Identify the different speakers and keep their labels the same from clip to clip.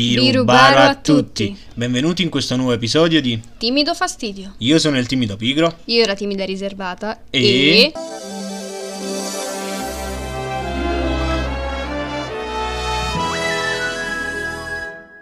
Speaker 1: Birubaro a tutti! Benvenuti in questo nuovo episodio di
Speaker 2: Timido fastidio.
Speaker 1: Io sono il timido pigro
Speaker 2: Io la timida riservata
Speaker 1: E?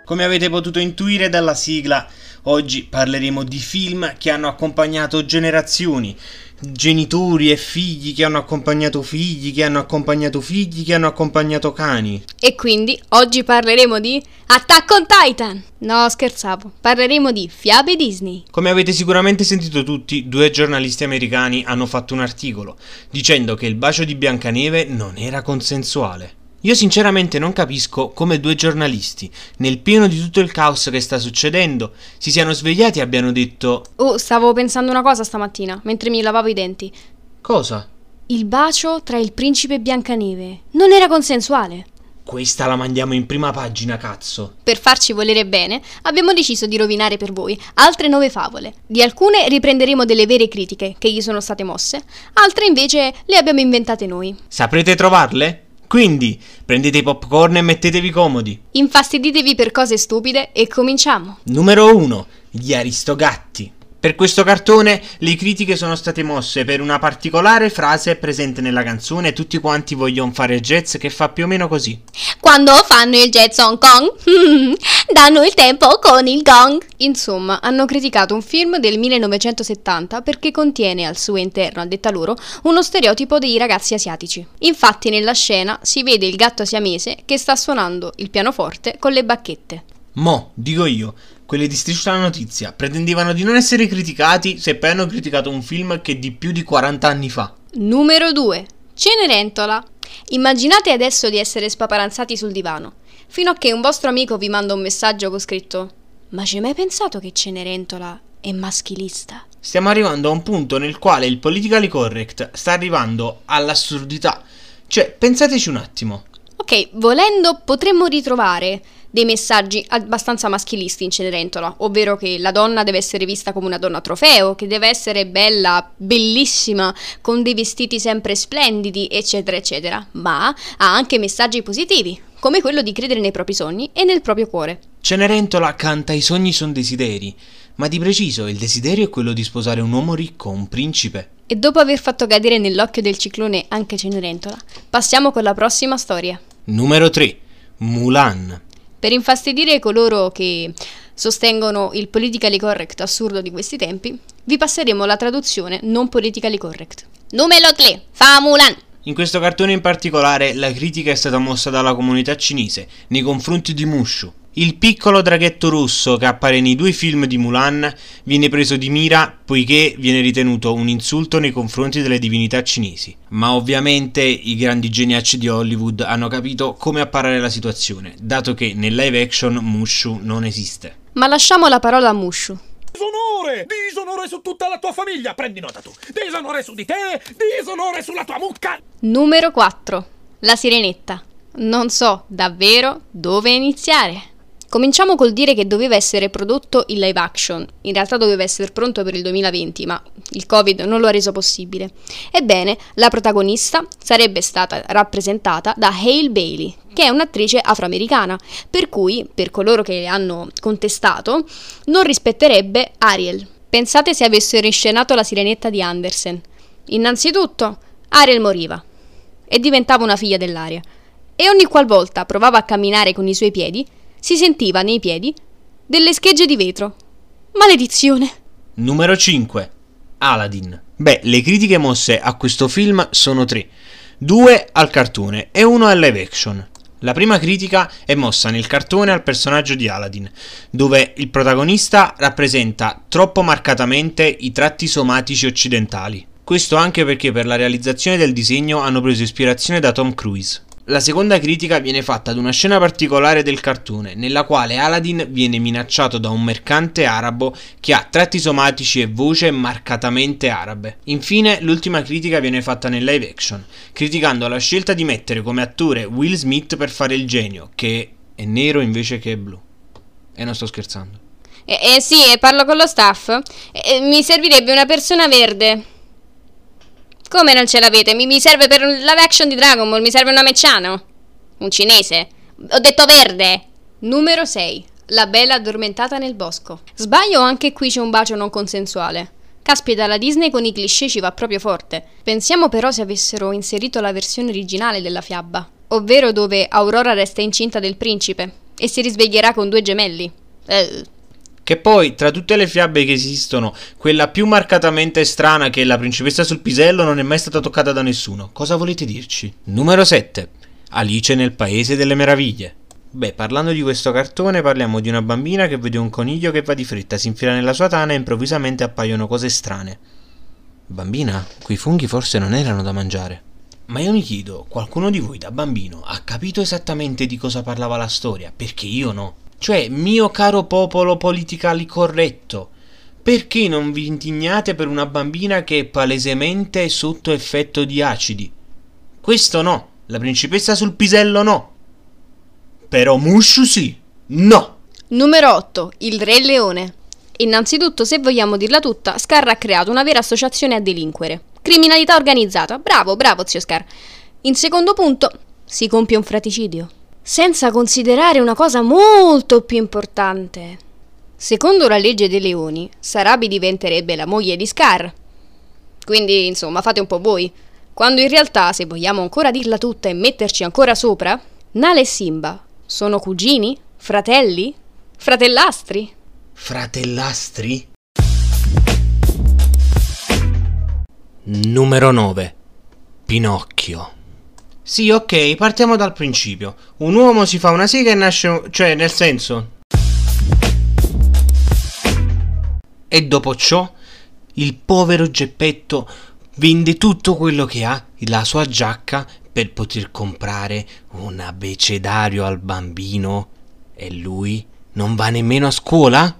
Speaker 1: Come avete potuto intuire dalla sigla, oggi parleremo di film che hanno accompagnato generazioni, genitori e figli che hanno accompagnato figli, che hanno accompagnato figli, che hanno accompagnato cani.
Speaker 2: E quindi oggi parleremo di Attack on Titan. No, scherzavo. Parleremo di fiabe Disney.
Speaker 1: Come avete sicuramente sentito tutti, due giornalisti americani hanno fatto un articolo dicendo che il bacio di Biancaneve non era consensuale. Io sinceramente non capisco come due giornalisti, nel pieno di tutto il caos che sta succedendo, si siano svegliati e abbiano detto
Speaker 2: Oh, stavo pensando una cosa stamattina, mentre mi lavavo i denti.
Speaker 1: Cosa?
Speaker 2: Il bacio tra il principe e Biancaneve non era consensuale.
Speaker 1: Questa la mandiamo in prima pagina, cazzo.
Speaker 2: Per farci volere bene, abbiamo deciso di rovinare per voi altre nove favole. Di alcune riprenderemo delle vere critiche che gli sono state mosse, altre invece le abbiamo inventate noi.
Speaker 1: Saprete trovarle? Quindi, prendete i popcorn e mettetevi comodi.
Speaker 2: Infastiditevi per cose stupide e cominciamo.
Speaker 1: Numero 1. Gli Aristogatti. Per questo cartone le critiche sono state mosse per una particolare frase presente nella canzone Tutti quanti vogliono fare jazz che fa più o meno così.
Speaker 2: Quando fanno il jazz Hong Kong, danno il tempo con il gong. Insomma, hanno criticato un film del 1970 perché contiene al suo interno, a detta loro, uno stereotipo dei ragazzi asiatici. Infatti nella scena si vede il gatto siamese che sta suonando il pianoforte con le bacchette.
Speaker 1: Mo, dico io, quelle di Striscia la Notizia pretendevano di non essere criticati se poi hanno criticato un film che è di più di 40 anni fa.
Speaker 2: Numero 2. Cenerentola. Immaginate adesso di essere spaparanzati sul divano, fino a che un vostro amico vi manda un messaggio con scritto Ma ci hai mai pensato che Cenerentola è maschilista?
Speaker 1: Stiamo arrivando a un punto nel quale il politically correct sta arrivando all'assurdità. Cioè, pensateci un attimo.
Speaker 2: Ok, volendo potremmo ritrovare dei messaggi abbastanza maschilisti in Cenerentola, ovvero che la donna deve essere vista come una donna trofeo, che deve essere bella, bellissima, con dei vestiti sempre splendidi, eccetera, eccetera, ma ha anche messaggi positivi, come quello di credere nei propri sogni e nel proprio cuore.
Speaker 1: Cenerentola canta I sogni sono desideri, ma di preciso il desiderio è quello di sposare un uomo ricco, un principe.
Speaker 2: E dopo aver fatto cadere nell'occhio del ciclone anche Cenerentola, passiamo con la prossima storia.
Speaker 1: Numero 3. Mulan.
Speaker 2: Per infastidire coloro che sostengono il politically correct assurdo di questi tempi, vi passeremo la traduzione non politically correct. Numero 3. Fa Mulan.
Speaker 1: In questo cartone in particolare la critica è stata mossa dalla comunità cinese nei confronti di Mushu. Il piccolo draghetto rosso che appare nei due film di Mulan viene preso di mira poiché viene ritenuto un insulto nei confronti delle divinità cinesi. Ma ovviamente i grandi geniacci di Hollywood hanno capito come apparare la situazione, dato che nel live action Mushu non esiste.
Speaker 2: Ma lasciamo la parola a Mushu.
Speaker 3: Disonore! Disonore su tutta la tua famiglia! Prendi nota tu! Disonore su di te! Disonore sulla tua mucca!
Speaker 2: Numero 4. La sirenetta. Non so davvero dove iniziare. Cominciamo col dire che doveva essere prodotto in live action, in realtà doveva essere pronto per il 2020, ma il Covid non lo ha reso possibile. Ebbene, la protagonista sarebbe stata rappresentata da Hale Bailey, che è un'attrice afroamericana, per cui, per coloro che hanno contestato, non rispetterebbe Ariel. Pensate se avessero inscenato la sirenetta di Andersen. Innanzitutto, Ariel moriva e diventava una figlia dell'aria. E ogni qualvolta provava a camminare con i suoi piedi, si sentiva nei piedi delle schegge di vetro. Maledizione!
Speaker 1: Numero 5. Aladdin. Beh, le critiche mosse a questo film sono tre. Due al cartone e uno al live action. La prima critica è mossa nel cartone al personaggio di Aladdin, dove il protagonista rappresenta troppo marcatamente i tratti somatici occidentali. Questo anche perché per la realizzazione del disegno hanno preso ispirazione da Tom Cruise. La seconda critica viene fatta ad una scena particolare del cartone, nella quale Aladdin viene minacciato da un mercante arabo che ha tratti somatici e voce marcatamente arabe. Infine, l'ultima critica viene fatta nel live action, criticando la scelta di mettere come attore Will Smith per fare il genio, che è nero invece che blu. E non sto scherzando.
Speaker 2: Eh, eh sì, e parlo con lo staff. Eh, mi servirebbe una persona verde. Come non ce l'avete? Mi, mi serve per un live action di Dragon Ball, mi serve un amecciano. Un cinese. Ho detto verde. Numero 6. La bella addormentata nel bosco. Sbaglio anche qui c'è un bacio non consensuale? Caspita, la Disney con i cliché ci va proprio forte. Pensiamo però se avessero inserito la versione originale della fiaba, ovvero dove Aurora resta incinta del principe e si risveglierà con due gemelli. Eh.
Speaker 1: Che poi, tra tutte le fiabe che esistono, quella più marcatamente strana che è la principessa sul pisello non è mai stata toccata da nessuno. Cosa volete dirci? Numero 7. Alice nel Paese delle Meraviglie. Beh, parlando di questo cartone, parliamo di una bambina che vede un coniglio che va di fretta, si infila nella sua tana e improvvisamente appaiono cose strane. Bambina, quei funghi forse non erano da mangiare. Ma io mi chiedo, qualcuno di voi da bambino ha capito esattamente di cosa parlava la storia? Perché io no. Cioè, mio caro popolo politically corretto, perché non vi indignate per una bambina che è palesemente sotto effetto di acidi? Questo no, la principessa sul pisello no. Però Mushu sì. No.
Speaker 2: Numero 8. Il Re Leone. Innanzitutto, se vogliamo dirla tutta, Scar ha creato una vera associazione a delinquere. Criminalità organizzata. Bravo, bravo, zio Scar. In secondo punto, si compie un fraticidio. Senza considerare una cosa molto più importante. Secondo la legge dei leoni, Sarabi diventerebbe la moglie di Scar. Quindi, insomma, fate un po' voi. Quando in realtà, se vogliamo ancora dirla tutta e metterci ancora sopra, Nale e Simba sono cugini? Fratelli? Fratellastri?
Speaker 1: Fratellastri? Numero 9. Pinocchio. Sì, ok, partiamo dal principio. Un uomo si fa una sega e nasce... cioè, nel senso... E dopo ciò, il povero Geppetto vende tutto quello che ha, la sua giacca, per poter comprare un abecedario al bambino e lui non va nemmeno a scuola?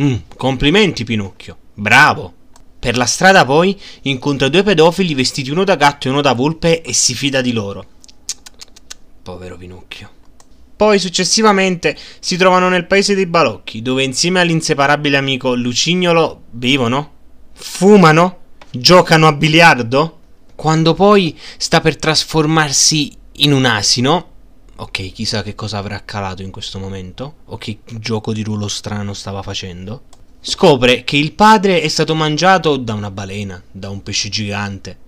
Speaker 1: Mm, complimenti Pinocchio, bravo! Per la strada poi incontra due pedofili vestiti uno da gatto e uno da volpe e si fida di loro. Povero Pinocchio. Poi successivamente si trovano nel paese dei balocchi, dove insieme all'inseparabile amico Lucignolo bevono, fumano, giocano a biliardo? Quando poi sta per trasformarsi in un asino, ok, chissà che cosa avrà calato in questo momento, o che gioco di ruolo strano stava facendo, scopre che il padre è stato mangiato da una balena, da un pesce gigante.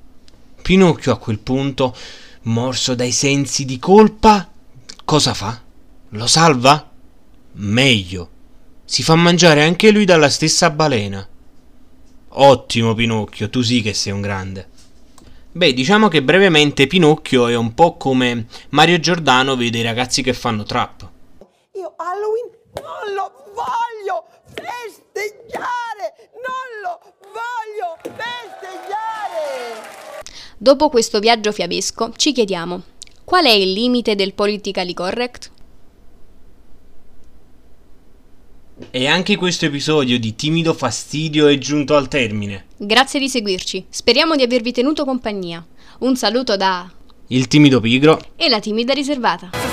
Speaker 1: Pinocchio a quel punto, morso dai sensi di colpa, cosa fa? Lo salva? Meglio. Si fa mangiare anche lui dalla stessa balena. Ottimo Pinocchio, tu sì che sei un grande. Beh, diciamo che brevemente Pinocchio è un po' come Mario Giordano vede i ragazzi che fanno trap.
Speaker 4: Io Halloween non lo voglio festeggiare! Non lo voglio festeggiare!
Speaker 2: Dopo questo viaggio fiabesco, ci chiediamo: qual è il limite del politically correct?
Speaker 1: E anche questo episodio di timido fastidio è giunto al termine.
Speaker 2: Grazie di seguirci, speriamo di avervi tenuto compagnia. Un saluto da
Speaker 1: Il timido pigro
Speaker 2: e la timida riservata.